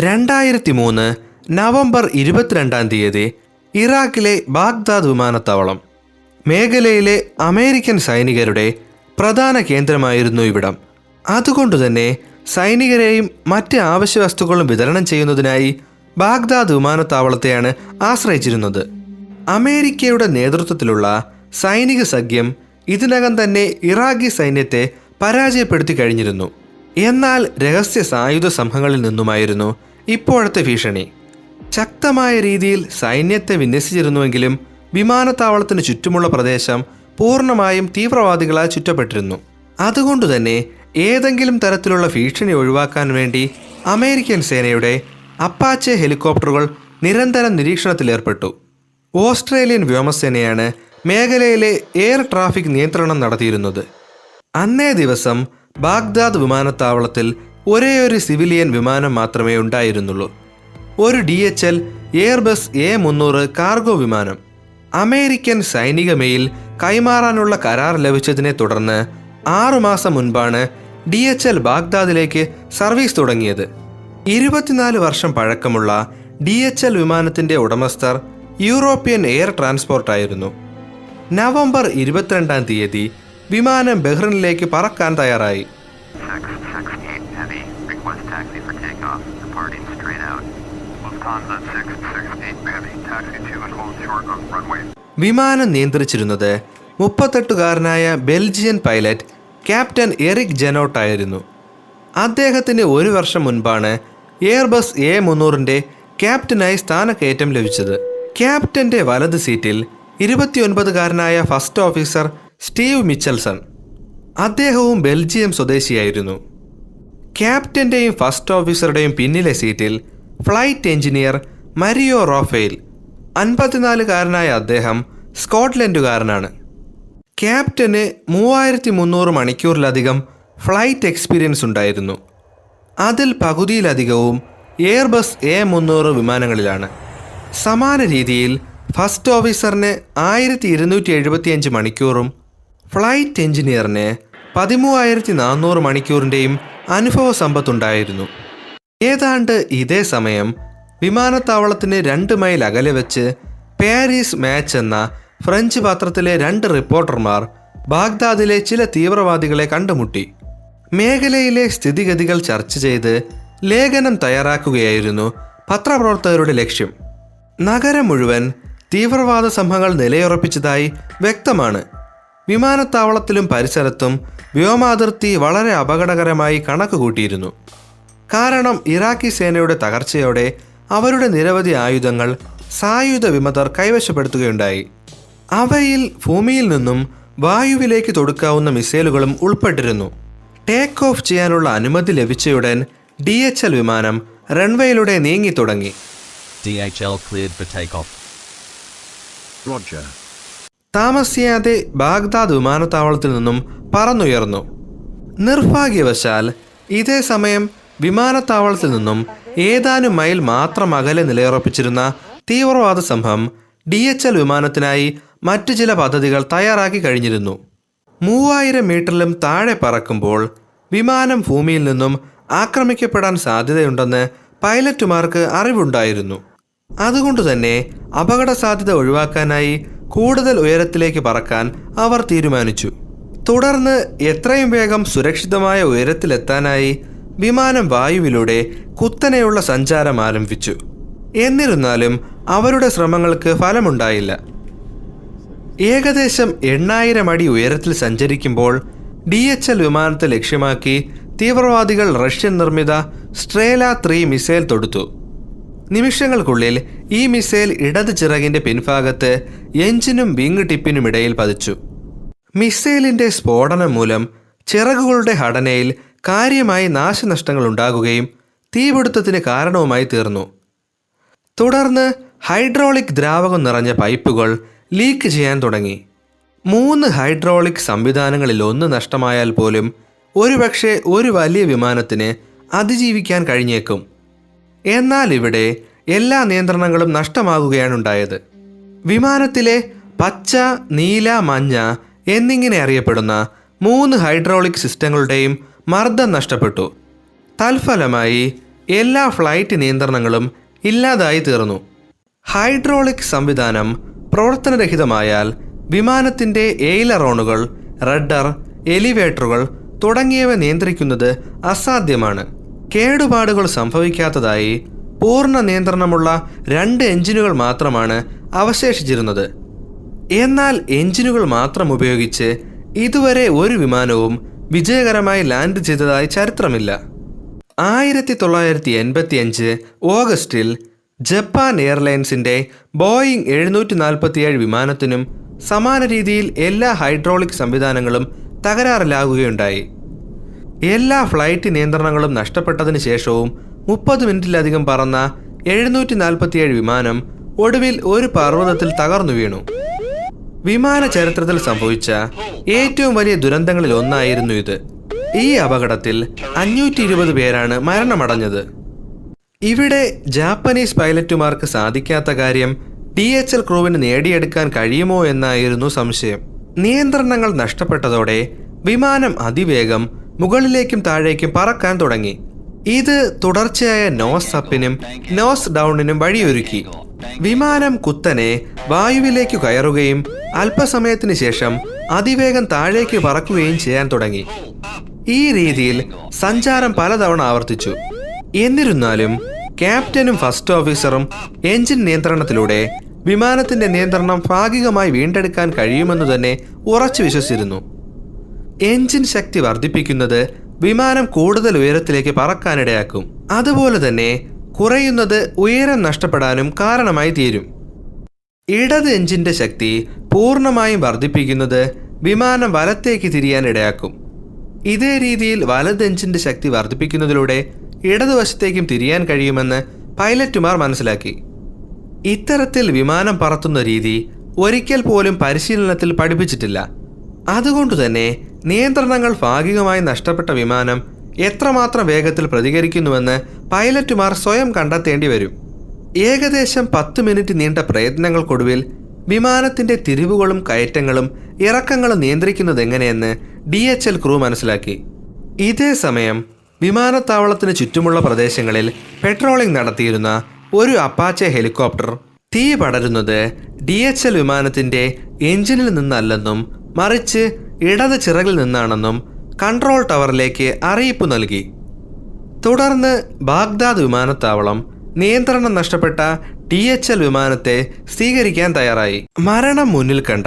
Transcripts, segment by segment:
രണ്ടായിരത്തി മൂന്ന് നവംബർ ഇരുപത്തിരണ്ടാം തീയതി ഇറാഖിലെ ബാഗ്ദാദ് വിമാനത്താവളം. മേഖലയിലെ അമേരിക്കൻ സൈനികരുടെ പ്രധാന കേന്ദ്രമായിരുന്നു ഇവിടം. അതുകൊണ്ടുതന്നെ സൈനികരെയും മറ്റ് ആവശ്യ വസ്തുക്കളും വിതരണം ചെയ്യുന്നതിനായി ബാഗ്ദാദ് വിമാനത്താവളത്തെയാണ് ആശ്രയിച്ചിരുന്നത്. അമേരിക്കയുടെ നേതൃത്വത്തിലുള്ള സൈനിക സഖ്യം ഇതിനകം തന്നെ ഇറാഖി സൈന്യത്തെ പരാജയപ്പെടുത്തി കഴിഞ്ഞിരുന്നു. എന്നാൽ രഹസ്യ സായുധ സംഘങ്ങളിൽ നിന്നുമായിരുന്നു ഇപ്പോഴത്തെ ഭീഷണി. ശക്തമായ രീതിയിൽ സൈന്യത്തെ വിന്യസിച്ചിരുന്നുവെങ്കിലും വിമാനത്താവളത്തിന് ചുറ്റുമുള്ള പ്രദേശം പൂർണമായും തീവ്രവാദികളാൽ ചുറ്റപ്പെട്ടിരുന്നു. അതുകൊണ്ടുതന്നെ ഏതെങ്കിലും തരത്തിലുള്ള ഭീഷണി ഒഴിവാക്കാൻ വേണ്ടി അമേരിക്കൻ സേനയുടെ അപ്പാച്ചെ ഹെലികോപ്റ്ററുകൾ നിരന്തരം നിരീക്ഷണത്തിലേർപ്പെട്ടു ഓസ്ട്രേലിയൻ വ്യോമസേനയാണ് മേഖലയിലെ എയർ ട്രാഫിക് നിയന്ത്രണം നടത്തിയിരുന്നത്. അന്നേ ദിവസം ബാഗ്ദാദ് വിമാനത്താവളത്തിൽ ഒരേയൊരു സിവിലിയൻ വിമാനം മാത്രമേ ഉണ്ടായിരുന്നുള്ളൂ. ഒരു D H L Airbus A മുന്നൂറ് കാർഗോ വിമാനം. അമേരിക്കൻ സൈനിക മെയിൽ കൈമാറാനുള്ള കരാർ ലഭിച്ചതിനെ തുടർന്ന് ആറുമാസം മുൻപാണ് ഡി എച്ച് എൽ ബാഗ്ദാദിലേക്ക് സർവീസ് തുടങ്ങിയത്. ഇരുപത്തിനാല് വർഷം പഴക്കമുള്ള ഡി എച്ച് എൽ വിമാനത്തിന്റെ ഉടമസ്ഥർ യൂറോപ്യൻ എയർ ട്രാൻസ്പോർട്ടായിരുന്നു. നവംബർ ഇരുപത്തിരണ്ടാം തീയതി വിമാനം ബഹ്റിനിലേക്ക് പറക്കാൻ തയ്യാറായി. 668 Heavy, request taxi for takeoff, departing straight out. Lufthansa 668 Heavy, taxi to and hold short of വിമാനം നിയന്ത്രിച്ചിരുന്നത് മുപ്പത്തെട്ടുകാരനായ Belgian pilot captain Eric Gennotte ആയിരുന്നു അദ്ദേഹത്തിന് ഒരു വർഷം മുൻപാണ് എയർബസ് എ മുന്നൂറിന്റെ ക്യാപ്റ്റനായി സ്ഥാനക്കയറ്റം ലഭിച്ചത്. ക്യാപ്റ്റന്റെ വലത് സീറ്റിൽ ഇരുപത്തിയൊൻപതുകാരനായ ഫസ്റ്റ് ഓഫീസർ സ്റ്റീവ് മിച്ചൽസൺ. അദ്ദേഹവും ബെൽജിയം സ്വദേശിയായിരുന്നു. ക്യാപ്റ്റന്റെയും ഫസ്റ്റ് ഓഫീസറുടെയും പിന്നിലെ സീറ്റിൽ ഫ്ലൈറ്റ് എഞ്ചിനീയർ മരിയോ റോഫേൽ അൻപത്തിനാലുകാരനായ അദ്ദേഹം സ്കോട്ട്ലൻഡുകാരനാണ്. ക്യാപ്റ്റന് മൂവായിരത്തി മുന്നൂറ് മണിക്കൂറിലധികം ഫ്ലൈറ്റ് എക്സ്പീരിയൻസ് ഉണ്ടായിരുന്നു. അതിൽ പകുതിയിലധികവും എയർബസ് എ മുന്നൂറ് വിമാനങ്ങളിലാണ്. സമാന രീതിയിൽ ഫസ്റ്റ് ഓഫീസറിന് ആയിരത്തി ഇരുന്നൂറ്റി എഴുപത്തിയഞ്ച് മണിക്കൂറും ഫ്ലൈറ്റ് എഞ്ചിനീയറിന് പതിമൂവായിരത്തി നാനൂറ് മണിക്കൂറിന്റെയും അനുഭവ സമ്പത്തുണ്ടായിരുന്നു. ഏതാണ്ട് ഇതേ സമയം വിമാനത്താവളത്തിന് രണ്ട് മൈൽ അകലെ വെച്ച് പാരീസ് മാച്ച് എന്ന ഫ്രഞ്ച് പത്രത്തിലെ രണ്ട് റിപ്പോർട്ടർമാർ ബാഗ്ദാദിലെ ചില തീവ്രവാദികളെ കണ്ടുമുട്ടി. മേഖലയിലെ സ്ഥിതിഗതികൾ ചർച്ച ചെയ്ത് ലേഖനം തയ്യാറാക്കുകയായിരുന്നു പത്രപ്രവർത്തകരുടെ ലക്ഷ്യം. നഗരം മുഴുവൻ തീവ്രവാദ സംഘങ്ങൾ നിലയുറപ്പിച്ചതായി വ്യക്തമാണ്. വിമാനത്താവളത്തിലും പരിസരത്തും വ്യോമാതിർത്തി വളരെ അപകടകരമായി കണക്കുകൂട്ടിയിരുന്നു കാരണം ഇറാഖി സേനയുടെ തകർച്ചയോടെ അവരുടെ നിരവധി ആയുധങ്ങൾ സായുധ വിമതർ കൈവശപ്പെടുത്തുകയുണ്ടായി അവയിൽ ഭൂമിയിൽ നിന്നും വായുവിലേക്ക് തൊടുക്കാവുന്ന മിസൈലുകളും ഉൾപ്പെട്ടിരുന്നു ടേക്ക് ഓഫ് ചെയ്യാനുള്ള അനുമതി ലഭിച്ചയുടൻ ഡി എച്ച് എൽ വിമാനം റൺവേയിലൂടെ നീങ്ങി തുടങ്ങി DHL cleared for takeoff. Roger. താമസിയാതെ ബാഗ്ദാദ് വിമാനത്താവളത്തിൽ നിന്നും പറന്നുയർന്നു. നിർഭാഗ്യവശാൽ ഇതേ സമയം വിമാനത്താവളത്തിൽ നിന്നും ഏതാനും മൈൽ മാത്രം അകലെ നിലയുറപ്പിച്ചിരുന്ന തീവ്രവാദ സംഘം ഡി എച്ച് എൽ വിമാനത്തിനായി മറ്റു ചില പദ്ധതികൾ തയ്യാറാക്കി കഴിഞ്ഞിരുന്നു. മൂവായിരം മീറ്ററിലും താഴെ പറക്കുമ്പോൾ വിമാനം ഭൂമിയിൽ നിന്നും ആക്രമിക്കപ്പെടാൻ സാധ്യതയുണ്ടെന്ന് പൈലറ്റുമാർക്ക് അറിവുണ്ടായിരുന്നു. അതുകൊണ്ടുതന്നെ അപകട സാധ്യത ഒഴിവാക്കാനായി കൂടുതൽ ഉയരത്തിലേക്ക് പറക്കാൻ അവർ തീരുമാനിച്ചു. തുടർന്ന് എത്രയും വേഗം സുരക്ഷിതമായ ഉയരത്തിലെത്താനായി വിമാനം വായുവിലൂടെ കുത്തനെയുള്ള സഞ്ചാരം ആരംഭിച്ചു. എന്നിരുന്നാലും അവരുടെ ശ്രമങ്ങൾക്ക് ഫലമുണ്ടായില്ല. ഏകദേശം എണ്ണായിരം അടി ഉയരത്തിൽ സഞ്ചരിക്കുമ്പോൾ ഡി എച്ച് എൽ വിമാനത്തെ ലക്ഷ്യമാക്കി തീവ്രവാദികൾ റഷ്യൻ നിർമ്മിത സ്ട്രേല ത്രീ മിസൈൽ തൊടുത്തു. നിമിഷങ്ങൾക്കുള്ളിൽ ഈ മിസൈൽ ഇടത് ചിറകിന്റെ പിൻഭാഗത്ത് എഞ്ചിനും വിങ് ടിപ്പിനും ഇടയിൽ പതിച്ചു. മിസൈലിന്റെ സ്ഫോടനം മൂലം ചിറകുകളുടെ ഘടനയിൽ കാര്യമായി നാശനഷ്ടങ്ങൾ ഉണ്ടാകുകയും തീപിടുത്തത്തിന് കാരണവുമായി തീർന്നു. തുടർന്ന് ഹൈഡ്രോളിക് ദ്രാവകം നിറഞ്ഞ പൈപ്പുകൾ ലീക്ക് ചെയ്യാൻ തുടങ്ങി. മൂന്ന് ഹൈഡ്രോളിക് സംവിധാനങ്ങളിൽ ഒന്ന് നഷ്ടമായാൽ പോലും ഒരുപക്ഷെ ഒരു വലിയ വിമാനത്തിന് അതിജീവിക്കാൻ കഴിഞ്ഞേക്കും. എന്നാൽ ഇവിടെ എല്ലാ നിയന്ത്രണങ്ങളും നഷ്ടമാകുകയാണ് ഉണ്ടായത് വിമാനത്തിലെ പച്ച നീല മഞ്ഞ എന്നിങ്ങനെ അറിയപ്പെടുന്ന മൂന്ന് ഹൈഡ്രോളിക് സിസ്റ്റങ്ങളുടെയും മർദ്ദം നഷ്ടപ്പെട്ടു. തൽഫലമായി എല്ലാ ഫ്ലൈറ്റ് നിയന്ത്രണങ്ങളും ഇല്ലാതായി തീർന്നു. ഹൈഡ്രോളിക് സംവിധാനം പ്രവർത്തനരഹിതമായാൽ വിമാനത്തിന്റെ എയിലറോണുകൾ റഡ്ഡർ എലിവേറ്ററുകൾ തുടങ്ങിയവ നിയന്ത്രിക്കുന്നത് അസാധ്യമാണ്. കേടുപാടുകൾ സംഭവിക്കാത്തതായി പൂർണ നിയന്ത്രണമുള്ള രണ്ട് എഞ്ചിനുകൾ മാത്രമാണ് അവശേഷിച്ചിരുന്നത്. എന്നാൽ എഞ്ചിനുകൾ മാത്രം ഉപയോഗിച്ച് ഇതുവരെ ഒരു വിമാനവും വിജയകരമായി ലാൻഡ് ചെയ്തതായി ചരിത്രമില്ല. ആയിരത്തി തൊള്ളായിരത്തി എൺപത്തി അഞ്ച് ഓഗസ്റ്റിൽ ജപ്പാൻ എയർലൈൻസിന്റെ ബോയിങ് എഴുന്നൂറ്റി നാൽപ്പത്തിയേഴ് വിമാനത്തിനും സമാന രീതിയിൽ എല്ലാ ഹൈഡ്രോളിക് സംവിധാനങ്ങളും തകരാറിലാകുകയുണ്ടായി. എല്ലാ ഫ്ലൈറ്റ് നിയന്ത്രണങ്ങളും നഷ്ടപ്പെട്ടതിന് ശേഷവും മുപ്പത് മിനിറ്റിലധികം പറന്ന എഴുന്നൂറ്റി നാൽപ്പത്തിയേഴ് വിമാനം ഒടുവിൽ ഒരു പർവതത്തിൽ തകർന്നു വീണു. വിമാന ചരിത്രത്തിൽ സംഭവിച്ച ഏറ്റവും വലിയ ദുരന്തങ്ങളിൽ ഒന്നായിരുന്നു ഇത്. ഈ അപകടത്തിൽ അഞ്ഞൂറ്റി ഇരുപത് പേരാണ് മരണമടഞ്ഞത്. ഇവിടെ ജാപ്പനീസ് പൈലറ്റുമാർക്ക് സാധിക്കാത്ത കാര്യം ഡി എച്ച് എൽ ക്രൂവിന് നേടിയെടുക്കാൻ കഴിയുമോ എന്നായിരുന്നു സംശയം. നിയന്ത്രണങ്ങൾ നഷ്ടപ്പെട്ടതോടെ വിമാനം അതിവേഗം മുകളിലേക്കും താഴേക്കും പറക്കാൻ തുടങ്ങി. ഇത് തുടർച്ചയായ നോസ് അപ്പിനും നോസ് ഡൗണിനും വഴിയൊരുക്കി. വിമാനം കുത്തനെ വായുവിലേക്ക് കയറുകയും അല്പസമയത്തിന് ശേഷം അതിവേഗം താഴേക്ക് പറക്കുകയും ചെയ്യാൻ തുടങ്ങി. ഈ രീതിയിൽ സഞ്ചാരം പലതവണ ആവർത്തിച്ചു. എന്നിരുന്നാലും ക്യാപ്റ്റനും ഫസ്റ്റ് ഓഫീസറും എഞ്ചിൻ നിയന്ത്രണത്തിലൂടെ വിമാനത്തിന്റെ നിയന്ത്രണം ഭാഗികമായി വീണ്ടെടുക്കാൻ കഴിയുമെന്ന് തന്നെ ഉറച്ചു വിശ്വസിച്ചിരുന്നു. എഞ്ചിൻ ശക്തി വർദ്ധിപ്പിക്കുന്നത് വിമാനം കൂടുതൽ ഉയരത്തിലേക്ക് പറക്കാനിടയാക്കും. അതുപോലെ തന്നെ കുറയുന്നത് ഉയരം നഷ്ടപ്പെടാനും കാരണമായി തീരും. ഇടത് എഞ്ചിന്റെ ശക്തി പൂർണമായും വർദ്ധിപ്പിക്കുന്നത് വിമാനം വലത്തേക്ക് തിരിയാനിടയാക്കും ഇതേ രീതിയിൽ വലത് എഞ്ചിന്റെ ശക്തി വർദ്ധിപ്പിക്കുന്നതിലൂടെ ഇടതുവശത്തേക്കും തിരിയാൻ കഴിയുമെന്ന് പൈലറ്റുമാർ മനസ്സിലാക്കി. ഇത്തരത്തിൽ വിമാനം പറത്തുന്ന രീതി ഒരിക്കൽ പോലും പരിശീലനത്തിൽ പഠിപ്പിച്ചിട്ടില്ല. അതുകൊണ്ടുതന്നെ നിയന്ത്രണങ്ങൾ ഭാഗികമായി നഷ്ടപ്പെട്ട വിമാനം എത്രമാത്രം വേഗത്തിൽ പ്രതികരിക്കുന്നുവെന്ന് പൈലറ്റുമാർ സ്വയം കണ്ടെത്തേണ്ടി വരും. ഏകദേശം പത്ത് മിനിറ്റ് നീണ്ട പ്രയത്നങ്ങൾക്കൊടുവിൽ വിമാനത്തിന്റെ തിരിവുകളും കയറ്റങ്ങളും ഇറക്കങ്ങളും നിയന്ത്രിക്കുന്നത് എങ്ങനെയെന്ന് ഡി എച്ച് എൽ ക്രൂ മനസ്സിലാക്കി. ഇതേ സമയം വിമാനത്താവളത്തിന് ചുറ്റുമുള്ള പ്രദേശങ്ങളിൽ പെട്രോളിംഗ് നടത്തിയിരുന്ന ഒരു അപ്പാച്ചെ ഹെലികോപ്റ്റർ തീ പടരുന്നത് ഡി എച്ച് എൽ വിമാനത്തിന്റെ എഞ്ചിനിൽ നിന്നല്ലെന്നും മറിച്ച് ഇടത് ചിറകിൽ നിന്നാണെന്നും കൺട്രോൾ ടവറിലേക്ക് അറിയിപ്പ് നൽകി. തുടർന്ന് ബാഗ്ദാദ് വിമാനത്താവളം നിയന്ത്രണം നഷ്ടപ്പെട്ട ടി എച്ച് എൽ വിമാനത്തെ സ്വീകരിക്കാൻ തയ്യാറായി. മരണം മുന്നിൽ കണ്ട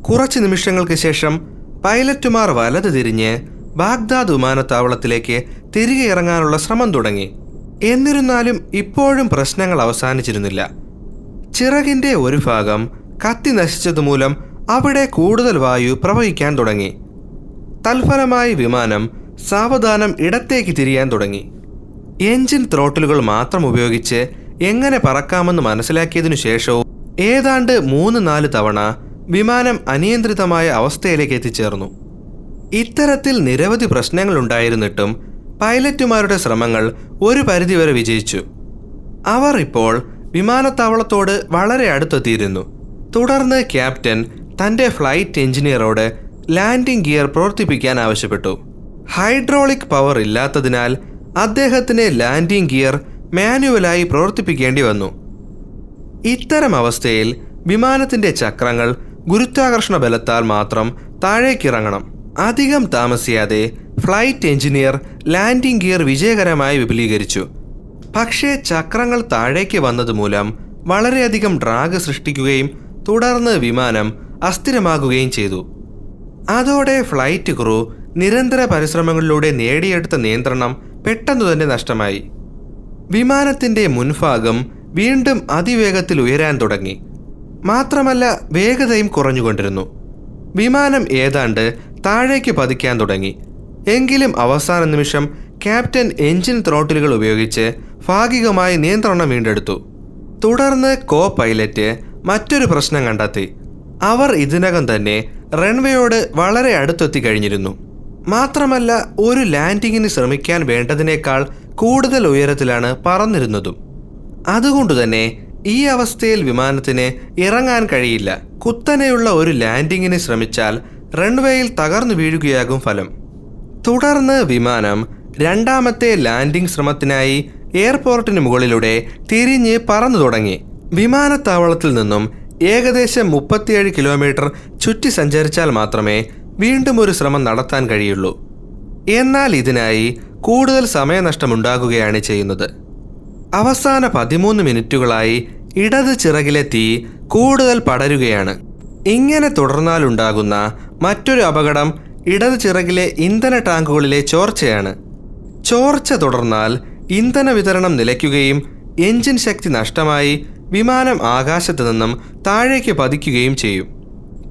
കുറച്ച് നിമിഷങ്ങൾക്ക് ശേഷം പൈലറ്റുമാർ വലത് തിരിഞ്ഞ് ബാഗ്ദാദ് വിമാനത്താവളത്തിലേക്ക് തിരികെ ഇറങ്ങാനുള്ള ശ്രമം തുടങ്ങി. എന്നിരുന്നാലും ഇപ്പോഴും പ്രശ്നങ്ങൾ അവസാനിച്ചിരുന്നില്ല. ചിറകിന്റെ ഒരു ഭാഗം കത്തി നശിച്ചതുമൂലം അവിടെ കൂടുതൽ വായു പ്രവഹിക്കാൻ തുടങ്ങി. തൽഫലമായി വിമാനം സാവധാനം ഇടത്തേക്ക് തിരിയാൻ തുടങ്ങി. എഞ്ചിൻ ത്രോട്ടിലുകൾ മാത്രം ഉപയോഗിച്ച് എങ്ങനെ പറക്കാമെന്ന് മനസ്സിലാക്കിയതിനു ശേഷവും ഏതാണ്ട് മൂന്ന് നാല് തവണ വിമാനം അനിയന്ത്രിതമായ അവസ്ഥയിലേക്ക് എത്തിച്ചേർന്നു. ഇത്തരത്തിൽ നിരവധി പ്രശ്നങ്ങൾ ഉണ്ടായിരുന്നിട്ടും പൈലറ്റുമാരുടെ ശ്രമങ്ങൾ ഒരു പരിധിവരെ വിജയിച്ചു. അവർ ഇപ്പോൾ വിമാനത്താവളത്തോട് വളരെ അടുത്തെത്തിയിരുന്നു. തുടർന്ന് ക്യാപ്റ്റൻ തന്റെ ഫ്ലൈറ്റ് എഞ്ചിനീയറോട് ലാൻഡിംഗ് ഗിയർ പ്രവർത്തിപ്പിക്കാൻ ആവശ്യപ്പെട്ടു. ഹൈഡ്രോളിക് പവർ ഇല്ലാത്തതിനാൽ അദ്ദേഹത്തിന് ലാൻഡിംഗ് ഗിയർ മാനുവലായി പ്രവർത്തിപ്പിക്കേണ്ടി വന്നു. ഇത്തരം അവസ്ഥയിൽ വിമാനത്തിന്റെ ചക്രങ്ങൾ ഗുരുത്വാകർഷണ ബലത്താൽ മാത്രം താഴേക്കിറങ്ങണം. അധികം താമസിയാതെ ഫ്ലൈറ്റ് എഞ്ചിനീയർ ലാൻഡിംഗ് ഗിയർ വിജയകരമായി വിപുലീകരിച്ചു. പക്ഷേ ചക്രങ്ങൾ താഴേക്ക് വന്നതുമൂലം വളരെയധികം ഡ്രാഗ് സൃഷ്ടിക്കുകയും തുടർന്ന് വിമാനം അസ്ഥിരമാകുകയും ചെയ്തു. അതോടെ ഫ്ലൈറ്റ് ക്രൂ നിരന്തര പരിശ്രമങ്ങളിലൂടെ നേടിയെടുത്ത നിയന്ത്രണം പെട്ടെന്നു തന്നെ നഷ്ടമായി. വിമാനത്തിന്റെ മുൻഭാഗം വീണ്ടും അതിവേഗത്തിൽ ഉയരാൻ തുടങ്ങി. മാത്രമല്ല വേഗതയും കുറഞ്ഞുകൊണ്ടിരുന്നു. വിമാനം ഏതാണ്ട് താഴേക്ക് പതിക്കാൻ തുടങ്ങി. എങ്കിലും അവസാന നിമിഷം ക്യാപ്റ്റൻ എഞ്ചിൻ ത്രോട്ടിലുകൾ ഉപയോഗിച്ച് ഭാഗികമായി നിയന്ത്രണം വീണ്ടെടുത്തു. തുടർന്ന് കോ പൈലറ്റ് മറ്റൊരു പ്രശ്നം കണ്ടെത്തി. അവർ ഇതിനകം തന്നെ റൺവേയോട് വളരെ അടുത്തെത്തി കഴിഞ്ഞിരുന്നു. മാത്രമല്ല ഒരു ലാൻഡിങ്ങിന് ശ്രമിക്കാൻ വേണ്ടതിനേക്കാൾ കൂടുതൽ ഉയരത്തിലാണ് പറന്നിരുന്നതും. അതുകൊണ്ടുതന്നെ ഈ അവസ്ഥയിൽ വിമാനത്തിന് ഇറങ്ങാൻ കഴിയില്ല. കുത്തനെയുള്ള ഒരു ലാൻഡിങ്ങിന് ശ്രമിച്ചാൽ റൺവേയിൽ തകർന്നു വീഴുകയാകും ഫലം. തുടർന്ന് വിമാനം രണ്ടാമത്തെ ലാൻഡിംഗ് ശ്രമത്തിനായി എയർപോർട്ടിന് മുകളിലൂടെ തിരിഞ്ഞ് പറന്നു തുടങ്ങി. വിമാനത്താവളത്തിൽ നിന്നും ഏകദേശം മുപ്പത്തിയേഴ് കിലോമീറ്റർ ചുറ്റി സഞ്ചരിച്ചാൽ മാത്രമേ വീണ്ടും ഒരു ശ്രമം നടത്താൻ കഴിയുള്ളൂ. എന്നാൽ ഇതിനായി കൂടുതൽ സമയനഷ്ടമുണ്ടാകുകയാണ് ചെയ്യുന്നത്. അവസാന പതിമൂന്ന് മിനിറ്റുകളായി ഇടത് ചിറകിലെ തീ കൂടുതൽ പടരുകയാണ്. ഇങ്ങനെ തുടർന്നാലുണ്ടാകുന്ന മറ്റൊരു അപകടം ഇടത് ചിറകിലെ ഇന്ധന ടാങ്കുകളിലെ ചോർച്ചയാണ്. ചോർച്ച തുടർന്നാൽ ഇന്ധന വിതരണം നിലയ്ക്കുകയും എഞ്ചിൻ ശക്തി നഷ്ടമായി വിമാനം ആകാശത്ത് നിന്നും താഴേക്ക് പതിക്കുകയും ചെയ്യും.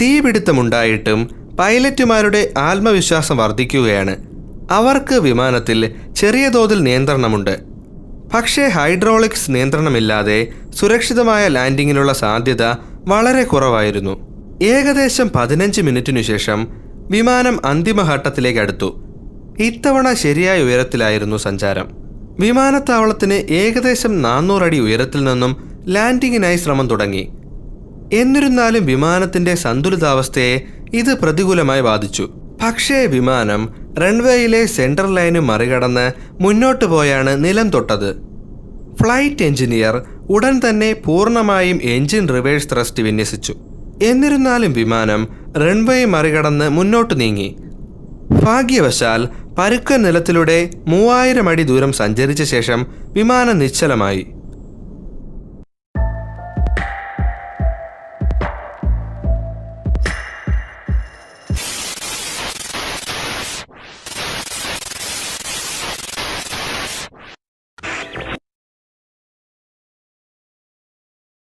തീപിടുത്തമുണ്ടായിട്ടും പൈലറ്റുമാരുടെ ആത്മവിശ്വാസം വർദ്ധിക്കുകയാണ്. അവർക്ക് വിമാനത്തിൽ ചെറിയ തോതിൽ നിയന്ത്രണമുണ്ട്. പക്ഷേ ഹൈഡ്രോളിക്സ് നിയന്ത്രണമില്ലാതെ സുരക്ഷിതമായ ലാൻഡിങ്ങിനുള്ള സാധ്യത വളരെ കുറവായിരുന്നു. ഏകദേശം പതിനഞ്ച് മിനിറ്റിനു ശേഷം വിമാനം അന്തിമഘട്ടത്തിലേക്ക് അടുത്തു. ഇത്തവണ ശരിയായ ഉയരത്തിലായിരുന്നു സഞ്ചാരം. വിമാനത്താവളത്തിന് ഏകദേശം നാനൂറടി ഉയരത്തിൽ നിന്നും ലാൻഡിങ്ങിനായി ശ്രമം തുടങ്ങി. എന്നിരുന്നാലും വിമാനത്തിന്റെ സന്തുലിതാവസ്ഥയെ ഇത് പ്രതികൂലമായി ബാധിച്ചു. പക്ഷേ വിമാനം റൺവേയിലെ സെൻട്രൽ ലൈന് മറികടന്ന് മുന്നോട്ട് പോയാണ് നിലം തൊട്ടത്. ഫ്ലൈറ്റ് എഞ്ചിനീയർ ഉടൻ തന്നെ പൂർണമായും എഞ്ചിൻ റിവേഴ്സ് ത്രസ്റ്റ് വിന്യസിച്ചു. എന്നിരുന്നാലും വിമാനം റൺവേ മറികടന്ന് മുന്നോട്ട് നീങ്ങി. ഭാഗ്യവശാൽ പരുക്കൻ നിലത്തിലൂടെ മൂവായിരം അടി ദൂരം സഞ്ചരിച്ച ശേഷം വിമാനം നിശ്ചലമായി.